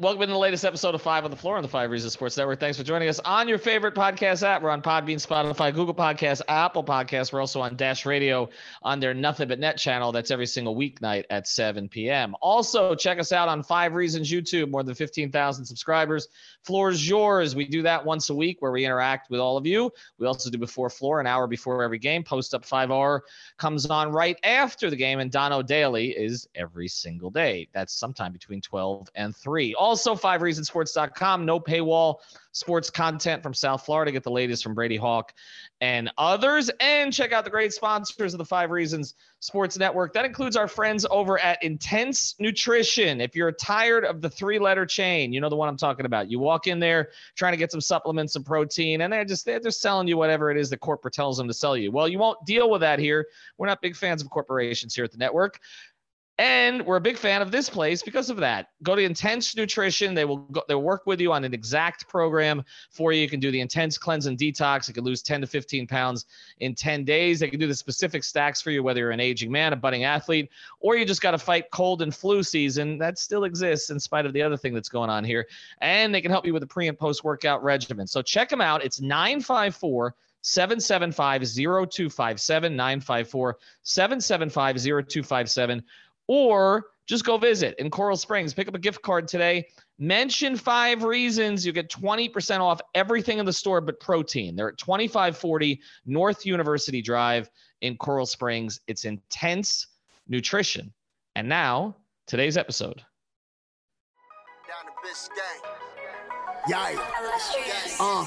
Welcome to the latest episode of Five on the Floor on the Five Reasons Sports Network. Thanks for joining us on your favorite podcast app. We're on Podbean, Spotify, Google Podcasts, Apple Podcasts. We're also on Dash Radio on their Nothing But Net channel. That's every single weeknight at 7 p.m. Also, check us out on Five Reasons YouTube, more than 15,000 subscribers. Floor is yours. We do that once a week where we interact with all of you. We also do before floor, an hour before every game. Post up 5R comes on right after the game, and Dono Daily is every single day. That's sometime between 12 and 3. Also, 5reasonsports.com, no paywall sports content from South Florida. Get the latest from Brady Hawk and others. And check out the great sponsors of the Five Reasons Sports Network. That includes our friends over at Intense Nutrition. If you're tired of the three letter chain, you know the one I'm talking about. You walk in there trying to get some supplements and protein, and they're just they're just selling you whatever it is that corporate tells them to sell you. Well, you won't deal with that here. We're not big fans of corporations here at the network. And we're a big fan of this place because of that. Go to Intense Nutrition. They will go, they'll work with you on an exact program for you. You can do the intense cleanse and detox. You can lose 10 to 15 pounds in 10 days. They can do the specific stacks for you, whether you're an aging man, a budding athlete, or you just got to fight cold and flu season. That still exists in spite of the other thing that's going on here. And they can help you with the pre and post workout regimen. So check them out. It's 954 775 0257 954 775 0257 or just go visit in Coral Springs. Pick up a gift card today. Mention five reasons. You get 20% off everything in the store but protein. They're at 2540 North University Drive in Coral Springs. It's intense nutrition. And now, today's episode. Yeah. Uh,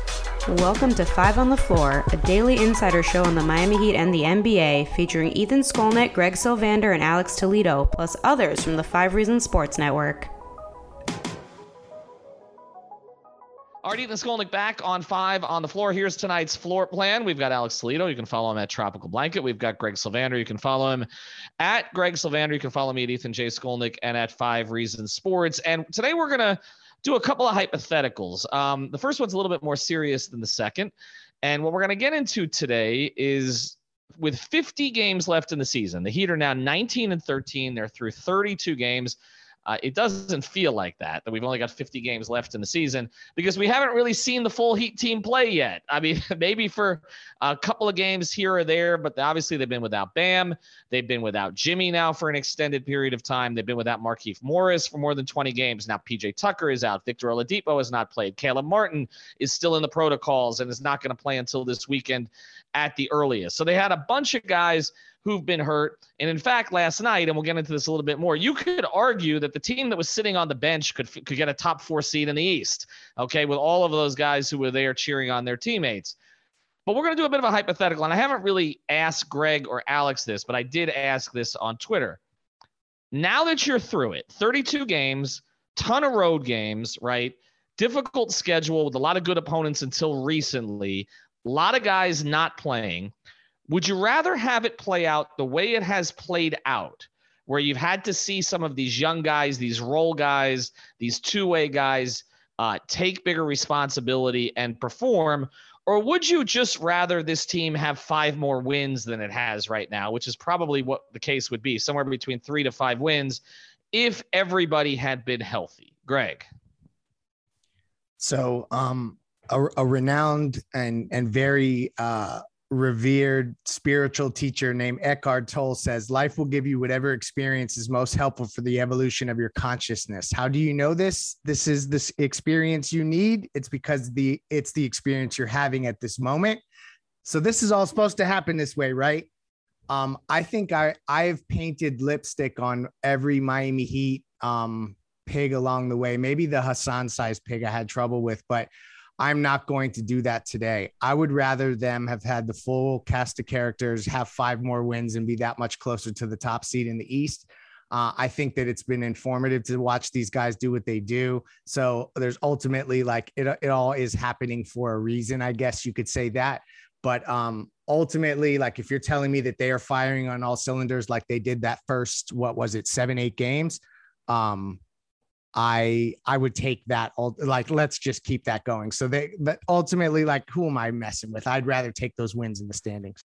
Welcome to Five on the Floor, a daily insider show on the Miami Heat and the NBA, featuring Ethan Skolnick, Greg Sylvander, and Alex Toledo, plus others from the Five Reasons Sports Network. All right, Ethan Skolnick back on five on the floor. Here's tonight's floor plan. We've got Alex Toledo. You can follow him at Tropical Blanket. We've got Greg Sylvander. You can follow him at Greg Sylvander. You can follow me at Ethan J. Skolnick and at Five Reasons Sports. And today we're going to do a couple of hypotheticals. Um, the first one's a little bit more serious than the second. And what we're going to get into today is with 50 games left in the season, the Heat are now 19 and 13. They're through 32 games. Uh, it doesn't feel like that, that we've only got 50 games left in the season because we haven't really seen the full Heat team play yet. I mean, maybe for a couple of games here or there, but obviously they've been without Bam. They've been without Jimmy now for an extended period of time. They've been without Markieff Morris for more than 20 games. Now PJ Tucker is out. Victor Oladipo has not played. Caleb Martin is still in the protocols and is not going to play until this weekend at the earliest. So they had a bunch of guys who've been hurt. And in fact, last night, and we'll get into this a little bit more, you could argue that the team that was sitting on the bench could could get a top four seed in the East. Okay, with all of those guys who were there cheering on their teammates. But we're going to do a bit of a hypothetical, and I haven't really asked Greg or Alex this, but I did ask this on Twitter. Now that you're through it, 32 games, ton of road games, right? Difficult schedule with a lot of good opponents until recently. A lot of guys not playing. Would you rather have it play out the way it has played out, where you've had to see some of these young guys, these role guys, these two way guys uh, take bigger responsibility and perform? Or would you just rather this team have five more wins than it has right now, which is probably what the case would be, somewhere between three to five wins if everybody had been healthy? Greg. So, um, a, a renowned and and very uh, revered spiritual teacher named Eckhart Tolle says life will give you whatever experience is most helpful for the evolution of your consciousness. How do you know this? This is this experience you need. It's because the it's the experience you're having at this moment. So this is all supposed to happen this way, right? Um, I think I I've painted lipstick on every Miami Heat um, pig along the way. Maybe the Hassan sized pig I had trouble with, but I'm not going to do that today. I would rather them have had the full cast of characters, have five more wins, and be that much closer to the top seed in the East. Uh, I think that it's been informative to watch these guys do what they do. So there's ultimately like it, it all is happening for a reason. I guess you could say that. But um, ultimately, like if you're telling me that they are firing on all cylinders like they did that first, what was it, seven, eight games? Um, I I would take that like let's just keep that going. So they but ultimately like who am I messing with? I'd rather take those wins in the standings.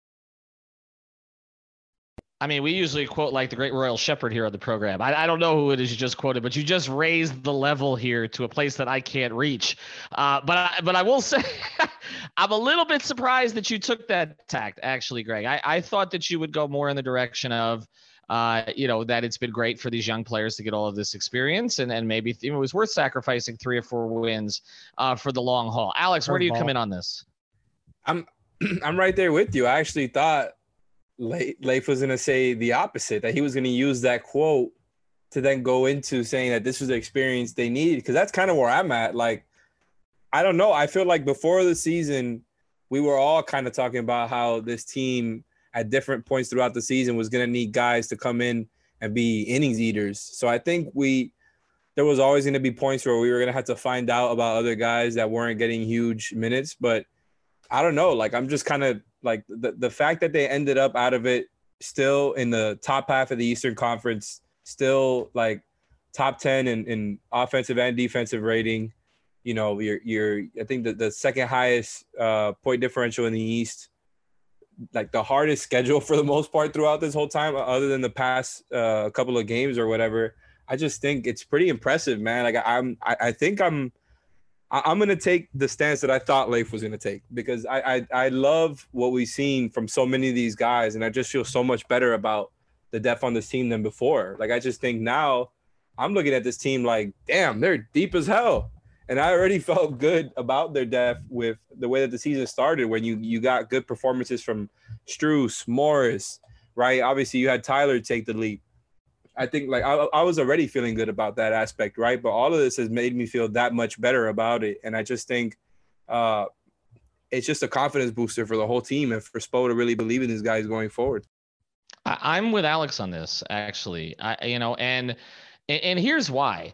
I mean, we usually quote like the great Royal Shepherd here on the program. I, I don't know who it is you just quoted, but you just raised the level here to a place that I can't reach. Uh, but I, but I will say, I'm a little bit surprised that you took that tact, actually, Greg. I, I thought that you would go more in the direction of, uh, you know, that it's been great for these young players to get all of this experience, and and maybe it was worth sacrificing three or four wins uh, for the long haul. Alex, where do you come in on this? I'm I'm right there with you. I actually thought Leif was going to say the opposite, that he was going to use that quote to then go into saying that this was the experience they needed. Because that's kind of where I'm at. Like, I don't know. I feel like before the season, we were all kind of talking about how this team at different points throughout the season was going to need guys to come in and be innings eaters. So I think we there was always going to be points where we were going to have to find out about other guys that weren't getting huge minutes, but I don't know, like I'm just kind of like the the fact that they ended up out of it still in the top half of the Eastern Conference, still like top 10 in, in offensive and defensive rating. You know, you're you're I think the, the second highest uh, point differential in the East like the hardest schedule for the most part throughout this whole time, other than the past uh, couple of games or whatever. I just think it's pretty impressive, man. Like I'm, I, I think I'm, I'm gonna take the stance that I thought Leif was gonna take because I, I, I love what we've seen from so many of these guys, and I just feel so much better about the depth on this team than before. Like I just think now, I'm looking at this team like, damn, they're deep as hell and I already felt good about their depth with the way that the season started. When you you got good performances from Strus, Morris, right? Obviously, you had Tyler take the leap. I think like I, I was already feeling good about that aspect, right? But all of this has made me feel that much better about it, and I just think uh, it's just a confidence booster for the whole team and for Spo to really believe in these guys going forward. I'm with Alex on this, actually. I, you know, and and here's why.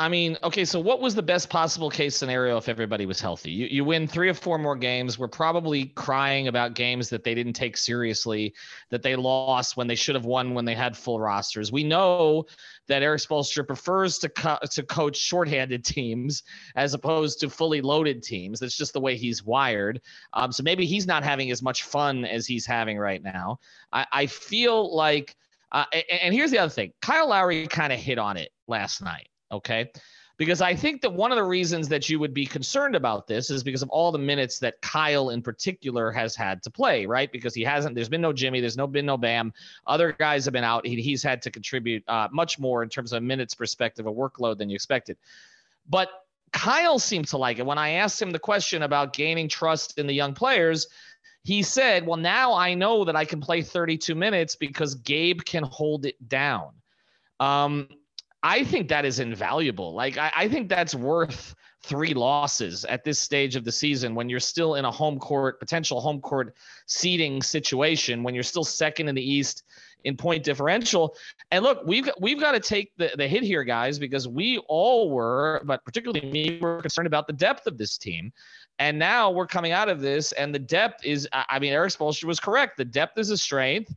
I mean, okay, so what was the best possible case scenario if everybody was healthy? You, you win three or four more games. We're probably crying about games that they didn't take seriously, that they lost when they should have won when they had full rosters. We know that Erik Spoelstra prefers to co- to coach shorthanded teams as opposed to fully loaded teams. That's just the way he's wired. Um, so maybe he's not having as much fun as he's having right now. I, I feel like, uh, and, and here's the other thing Kyle Lowry kind of hit on it last night Okay. Because I think that one of the reasons that you would be concerned about this is because of all the minutes that Kyle in particular has had to play, right? Because he hasn't, there's been no Jimmy, there's no been no Bam. Other guys have been out. He, he's had to contribute uh, much more in terms of minutes perspective, a workload than you expected. But Kyle seemed to like it. When I asked him the question about gaining trust in the young players, he said, Well, now I know that I can play 32 minutes because Gabe can hold it down. Um, I think that is invaluable. Like I, I, think that's worth three losses at this stage of the season when you're still in a home court potential home court seeding situation when you're still second in the East in point differential. And look, we've we've got to take the, the hit here, guys, because we all were, but particularly me, were concerned about the depth of this team. And now we're coming out of this, and the depth is, I mean, Erik Spoelstra was correct. The depth is a strength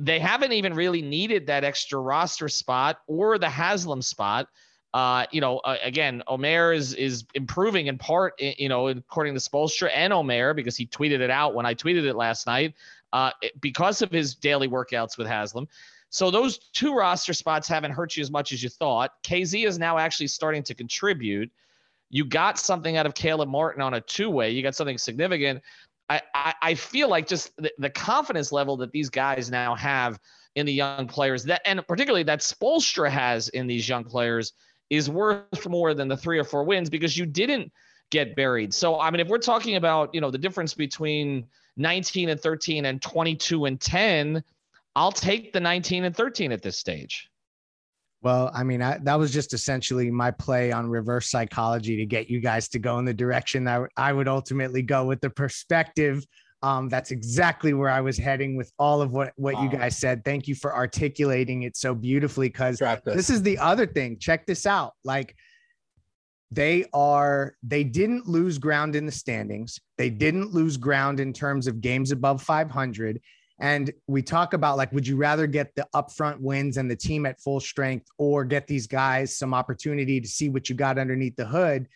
they haven't even really needed that extra roster spot or the Haslem spot. Uh, you know, uh, again, Omer is is improving in part, you know, according to Spoelstra and Omer because he tweeted it out when I tweeted it last night, uh, because of his daily workouts with Haslem. So those two roster spots haven't hurt you as much as you thought. KZ is now actually starting to contribute. You got something out of Caleb Martin on a two way. You got something significant. I, I, feel like just the, the confidence level that these guys now have in the young players that, and particularly that Spoelstra has in these young players is worth more than the three or four wins because you didn't get buried. So, I mean, if we're talking about, you know, the difference between 19 and 13 and 22 and 10, I'll take the 19 and 13 at this stage. Well, I mean, I, that was just essentially my play on reverse psychology to get you guys to go in the direction that I would ultimately go with the perspective. Um, that's exactly where I was heading with all of what what wow. you guys said. Thank you for articulating it so beautifully. Because this is the other thing. Check this out. Like they are they didn't lose ground in the standings. They didn't lose ground in terms of games above 500 and we talk about like, would you rather get the upfront wins and the team at full strength or get these guys some opportunity to see what you got underneath the hood?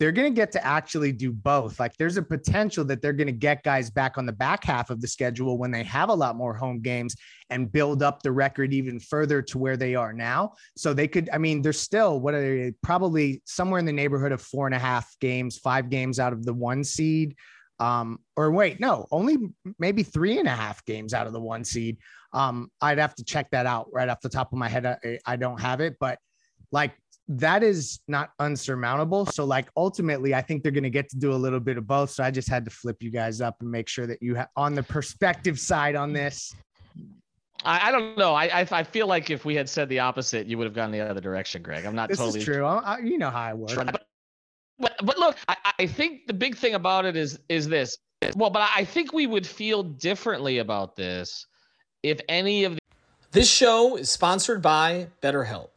They're going to get to actually do both. Like, there's a potential that they're going to get guys back on the back half of the schedule when they have a lot more home games and build up the record even further to where they are now. So they could, I mean, they're still what are they probably somewhere in the neighborhood of four and a half games, five games out of the one seed um, or wait, no, only maybe three and a half games out of the one seed. Um, I'd have to check that out right off the top of my head. I, I don't have it, but like that is not unsurmountable. So, like, ultimately, I think they're going to get to do a little bit of both. So, I just had to flip you guys up and make sure that you have on the perspective side on this. I, I don't know. I, I, I feel like if we had said the opposite, you would have gone the other direction, Greg. I'm not this totally is true. I, you know how I work. But but but look, I, I think the big thing about it is is this. Well, but I think we would feel differently about this if any of the- This show is sponsored by BetterHelp.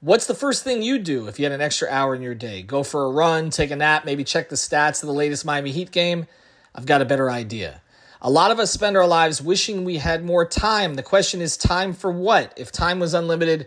What's the first thing you do if you had an extra hour in your day? Go for a run, take a nap, maybe check the stats of the latest Miami Heat game? I've got a better idea. A lot of us spend our lives wishing we had more time. The question is time for what? If time was unlimited,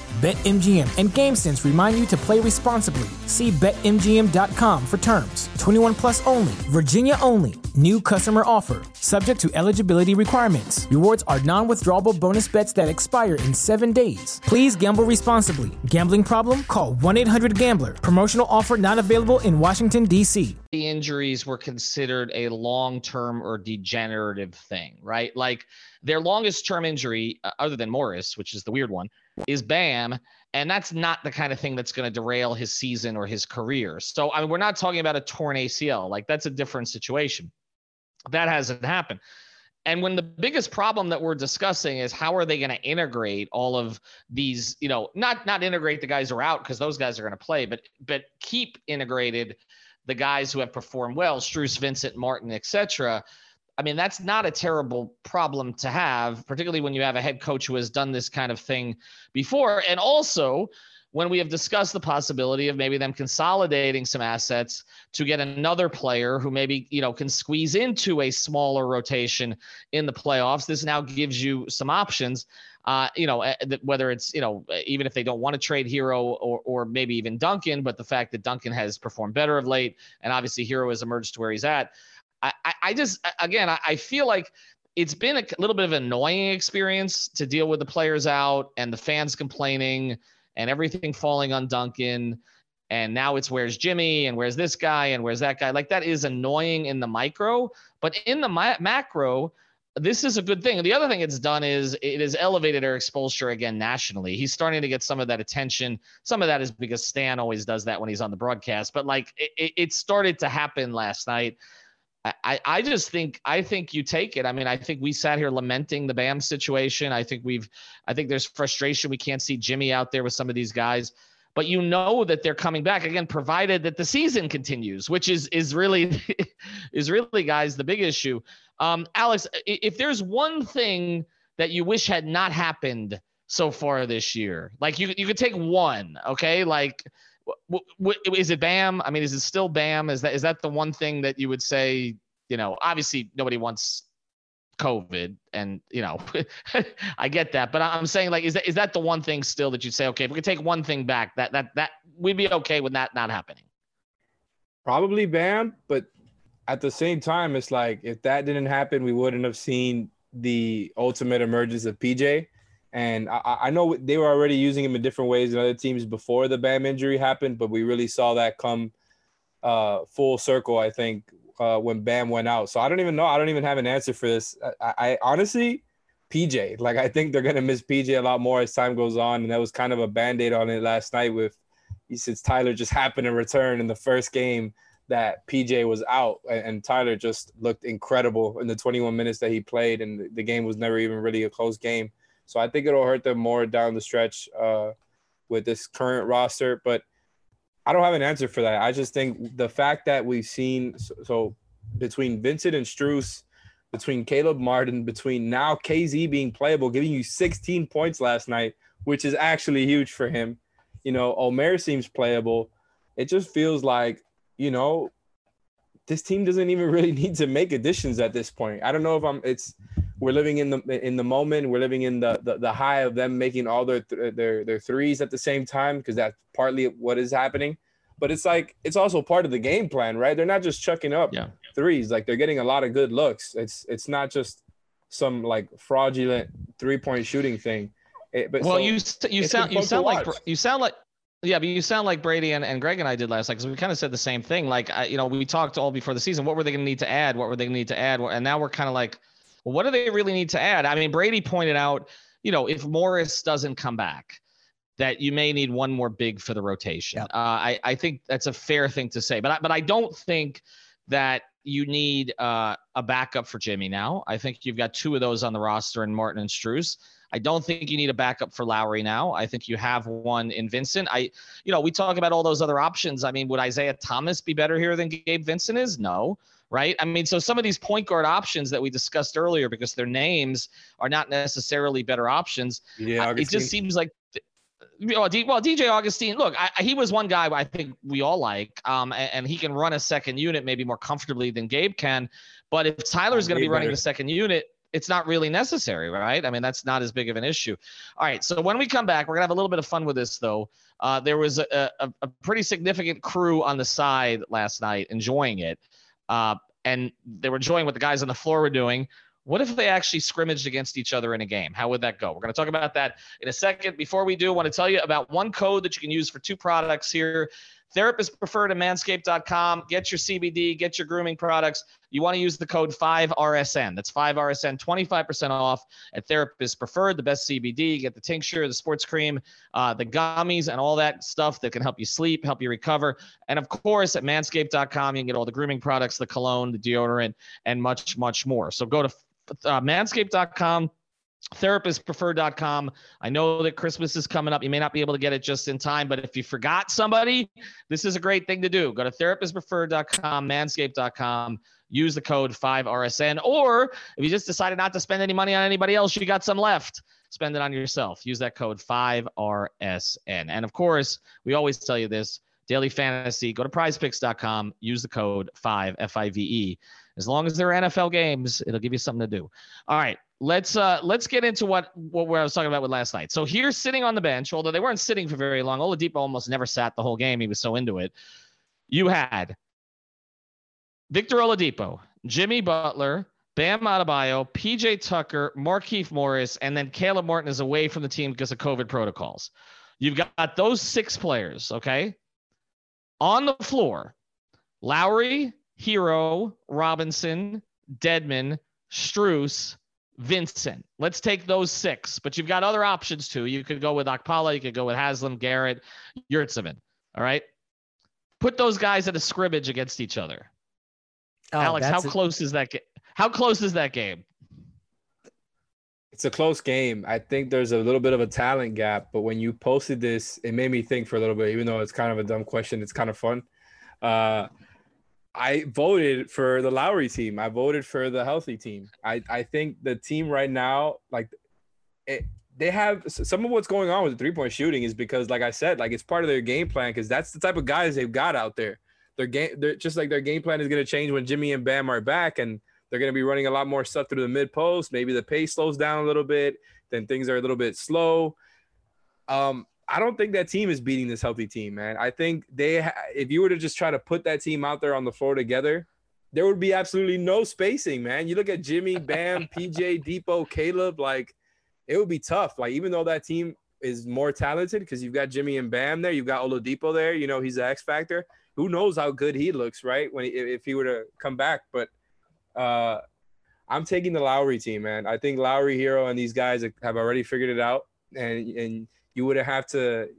BetMGM and GameSense remind you to play responsibly. See BetMGM.com for terms. 21 plus only, Virginia only. New customer offer. Subject to eligibility requirements. Rewards are non withdrawable bonus bets that expire in seven days. Please gamble responsibly. Gambling problem? Call 1 800 Gambler. Promotional offer not available in Washington, D.C. The injuries were considered a long term or degenerative thing, right? Like their longest term injury, uh, other than Morris, which is the weird one, is Bam. And that's not the kind of thing that's going to derail his season or his career. So, I mean, we're not talking about a torn ACL. Like, that's a different situation. That hasn't happened. And when the biggest problem that we're discussing is how are they going to integrate all of these, you know, not not integrate the guys who are out because those guys are going to play, but but keep integrated the guys who have performed well, Strus, Vincent, Martin, etc. I mean, that's not a terrible problem to have, particularly when you have a head coach who has done this kind of thing before. And also, when we have discussed the possibility of maybe them consolidating some assets to get another player who maybe you know can squeeze into a smaller rotation in the playoffs this now gives you some options uh, you know eh, whether it's you know even if they don't want to trade Herro or or maybe even Duncan but the fact that Duncan has performed better of late and obviously Herro has emerged to where he's at I I just again I feel like it's been a little bit of an annoying experience to deal with the players out and the fans complaining and everything falling on Duncan. And now it's where's Jimmy and where's this guy and where's that guy. Like that is annoying in the micro, but in the ma- macro, this is a good thing. The other thing it's done is it has elevated Erik Spoelstra again nationally. He's starting to get some of that attention. Some of that is because Stan always does that when he's on the broadcast, but like it, it started to happen last night. I, I just think I think you take it. I mean, I think we sat here lamenting the Bam situation. I think we've I think there's frustration. We can't see Jimmy out there with some of these guys, but you know that they're coming back again, provided that the season continues, which is is really is really guys the big issue. Um, Alex, if there's one thing that you wish had not happened so far this year, like you you could take one, okay, like is it Bam? I mean, is it still Bam? Is that is that the one thing that you would say? You know, obviously nobody wants COVID, and you know, I get that, but I'm saying like, is that is that the one thing still that you'd say? Okay, if we could take one thing back, that that that we'd be okay with that not happening. Probably Bam, but at the same time, it's like if that didn't happen, we wouldn't have seen the ultimate emergence of PJ. And I, I, know they were already using him in different ways in other teams before the Bam injury happened, but we really saw that come uh, full circle, I think, uh, when Bam went out. So I don't even know. I don't even have an answer for this. I, I honestly, PJ, like I think they're gonna miss PJ a lot more as time goes on, and that was kind of a band-aid on it last night with since Tyler just happened to return in the first game that PJ was out, and Tyler just looked incredible in the 21 minutes that he played, and the game was never even really a close game. So I think it'll hurt them more down the stretch uh, with this current roster. But I don't have an answer for that. I just think the fact that we've seen so, so between Vincent and Strus, between Caleb Martin, between now KZ being playable, giving you 16 points last night, which is actually huge for him. You know, Omer seems playable. It just feels like, you know, this team doesn't even really need to make additions at this point. I don't know if I'm it's we're living in the in the moment. We're living in the the, the high of them making all their their their threes at the same time because that's partly what is happening. But it's like it's also part of the game plan, right? They're not just chucking up yeah. threes; like they're getting a lot of good looks. It's it's not just some like fraudulent three point shooting thing. It, but well, so you you sound you sound like you sound like yeah, but you sound like Brady and, and Greg and I did last night because we kind of said the same thing. Like, I, you know, we talked all before the season. What were they going to need to add? What were they going to need to add? And now we're kind of like, well, what do they really need to add? I mean, Brady pointed out, you know, if Morris doesn't come back, that you may need one more big for the rotation. Yep. Uh, I, I think that's a fair thing to say, but I, but I don't think that you need uh, a backup for Jimmy now. I think you've got two of those on the roster in Martin and Strus. I don't think you need a backup for Lowry now. I think you have one in Vincent. I, you know, we talk about all those other options. I mean, would Isaiah Thomas be better here than Gabe Vincent is? No right? I mean, so some of these point guard options that we discussed earlier, because their names are not necessarily better options, yeah, it just seems like. Well, DJ Augustin, look, I, he was one guy I think we all like, um, and, and, he can run a second unit maybe more comfortably than Gabe can. But if Tyler's going to be running better. the second unit, it's not really necessary, right? I mean, that's not as big of an issue. All right. So when we come back, we're gonna have a little bit of fun with this, though. Uh, there was a, a, a, pretty significant crew on the side last night enjoying it. Uh, and they were enjoying what the guys on the floor were doing. What if they actually scrimmaged against each other in a game? How would that go? We're going to talk about that in a second. Before we do, I want to tell you about one code that you can use for two products here Therapists prefer to manscaped.com. Get your CBD, get your grooming products. You want to use the code 5RSN. That's 5RSN, 25% off at Therapist Preferred, the best CBD. Get the tincture, the sports cream, uh, the gummies, and all that stuff that can help you sleep, help you recover. And of course, at manscaped.com, you can get all the grooming products, the cologne, the deodorant, and much, much more. So go to uh, manscaped.com therapistpreferred.com. I know that Christmas is coming up. You may not be able to get it just in time, but if you forgot somebody, this is a great thing to do. Go to therapistpreferred.com, manscaped.com, use the code 5RSN. Or if you just decided not to spend any money on anybody else, you got some left, spend it on yourself. Use that code 5RSN. And of course, we always tell you this daily fantasy, go to prizepicks.com, use the code 5 F I V E. As long as there are NFL games, it'll give you something to do. All right let's uh let's get into what what I was talking about with last night. So here, sitting on the bench, although they weren't sitting for very long, Oladipo almost never sat the whole game. He was so into it. You had Victor Oladipo, Jimmy Butler, Bam Adebayo, PJ Tucker, Markieff Morris, and then Caleb Martin is away from the team because of COVID protocols. You've got those six players, okay? On the floor, Lowry, Herro, Robinson, Dedmon, Strus, Vincent. Let's take those six, but you've got other options too. You could go with Okpala, you could go with Haslem, Garrett, Yurtseven. All right. Put those guys at a scrimmage against each other. Oh, Alex, how a- close is that? Ga- how close is that game? It's a close game. I think there's a little bit of a talent gap, but when you posted this, it made me think for a little bit. Even though it's kind of a dumb question, it's kind of fun. Uh, I voted for the Lowry team. I voted for the healthy team. I, I think the team right now, like it, they have some of what's going on with the three point shooting is because, like I said, like it's part of their game plan because that's the type of guys they've got out there. Their game, they're just like their game plan is going to change when Jimmy and Bam are back, and they're going to be running a lot more stuff through the mid post. Maybe the pace slows down a little bit, then things are a little bit slow. Um, I don't think that team is beating this healthy team, man. I think they, ha- if you were to just try to put that team out there on the floor together, there would be absolutely no spacing, man. You look at Jimmy, Bam, PJ, Dipo, Caleb, like it would be tough. Like even though that team is more talented because you've got Jimmy and Bam there, you've got Oladipo there. You know he's the X factor. Who knows how good he looks, right? When if he were to come back, but uh, I'm taking the Lowry team, man. I think Lowry, Herro, and these guys have already figured it out, and and you would have to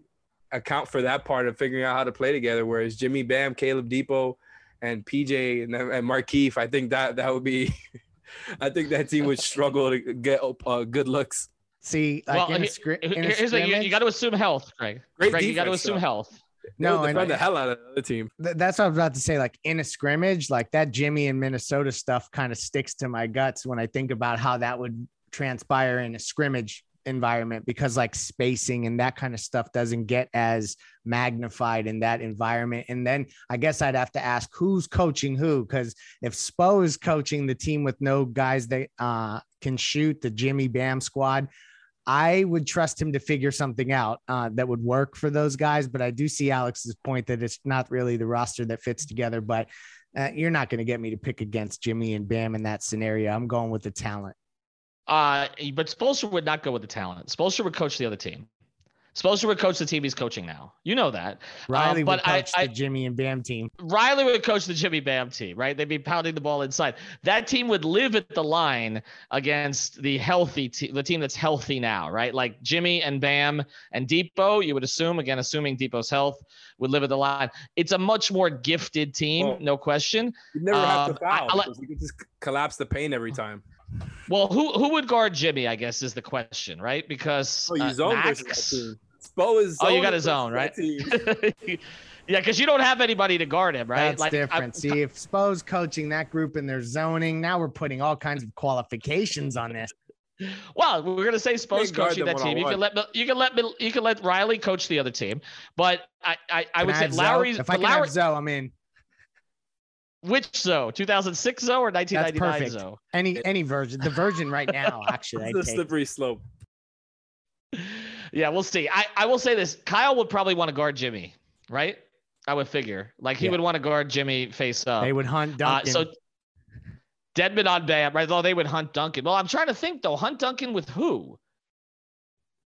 account for that part of figuring out how to play together. Whereas Jimmy Bam, Caleb Dipo, and PJ and, and Markieff, I think that that would be, I think that team would struggle to get uh, good looks. See, like well, in a, scri- in here's a, you, you got to assume health, Greg. Great Greg, you got to assume health. No, defend the hell out of the team. Th- that's what I was about to say. Like in a scrimmage, like that Jimmy and Minnesota stuff kind of sticks to my guts when I think about how that would transpire in a scrimmage environment because like spacing and that kind of stuff doesn't get as magnified in that environment. And then I guess I'd have to ask who's coaching who because if Spo is coaching the team with no guys that uh, can shoot the Jimmy Bam squad. I would trust him to figure something out uh, that would work for those guys. But I do see Alex's point that it's not really the roster that fits together. But uh, you're not going to get me to pick against Jimmy and Bam in that scenario. I'm going with the talent. Uh, but Spoelstra would not go with the talent. Spoelstra would coach the other team. Spoelstra would coach the team he's coaching now. You know that. Riley um, would coach I, the Jimmy and Bam team. Riley would coach the Jimmy Bam team, right? They'd be pounding the ball inside. That team would live at the line against the healthy team, the team that's healthy now, right? Like Jimmy and Bam and Dipo, you would assume, again, assuming Dipo's health, would live at the line. It's a much more gifted team, well, no question. You never um, have to um, foul. I, you can just collapse the paint every time. Well, who who would guard Jimmy? I guess is the question, right? Because oh, you uh, zone Max, Spo is oh, you got his own, right? yeah, because you don't have anybody to guard him, right? That's like, different. I, See, if Spo's coaching that group and they're zoning, now we're putting all kinds of qualifications on this. Well, we're gonna say Spo's coaching that team. You can let you can let you can let Riley coach the other team, but I I, I would I say Lowry. If I can Lowry, have Zo, I'm in. Which Zo? 2006 Zo or 1999 Zo? Any any version. The version right now, actually. the slippery slope. Yeah, we'll see. I, I will say this. Kyle would probably want to guard Jimmy, right? I would figure. Like he yeah. would want to guard Jimmy face up. They would hunt Duncan. Uh, so Dedmon on Bam, right? Though they would hunt Duncan. Well, I'm trying to think though. Hunt Duncan with who?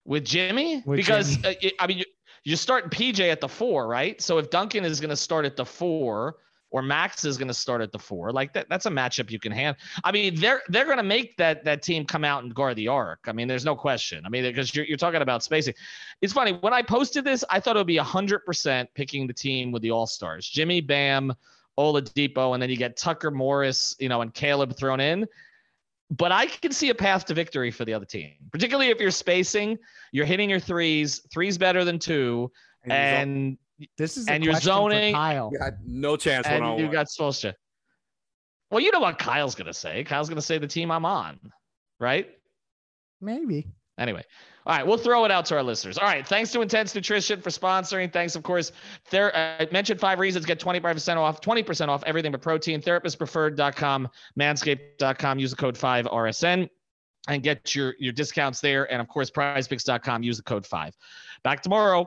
With Jimmy? With because Jimmy. Uh, I mean, you, you start PJ at the four, right? So if Duncan is going to start at the four, or Max is going to start at the four. Like that, that's a matchup you can hand. I mean, they're they're going to make that that team come out and guard the arc. I mean, there's no question. I mean, because you're, you're talking about spacing. It's funny when I posted this, I thought it would be hundred percent picking the team with the All Stars: Jimmy, Bam, Oladipo, and then you get Tucker Morris, you know, and Caleb thrown in. but I can see a path to victory for the other team, particularly if you're spacing, you're hitting your threes, Threes better than two, and this is and you're zoning. Kyle. Yeah, no chance. And you got Spoelstra. Well, you know what Kyle's gonna say. Kyle's gonna say the team I'm on, right? Maybe. Anyway, all right, we'll throw it out to our listeners. All right, thanks to Intense Nutrition for sponsoring. Thanks, of course. There, uh, I mentioned five reasons. Get 25% off, 20% off everything but protein. Therapistpreferred.com, manscaped.com. Use the code 5RSN and get your, your discounts there. And of course, prizepicks.com. Use the code 5. Back tomorrow.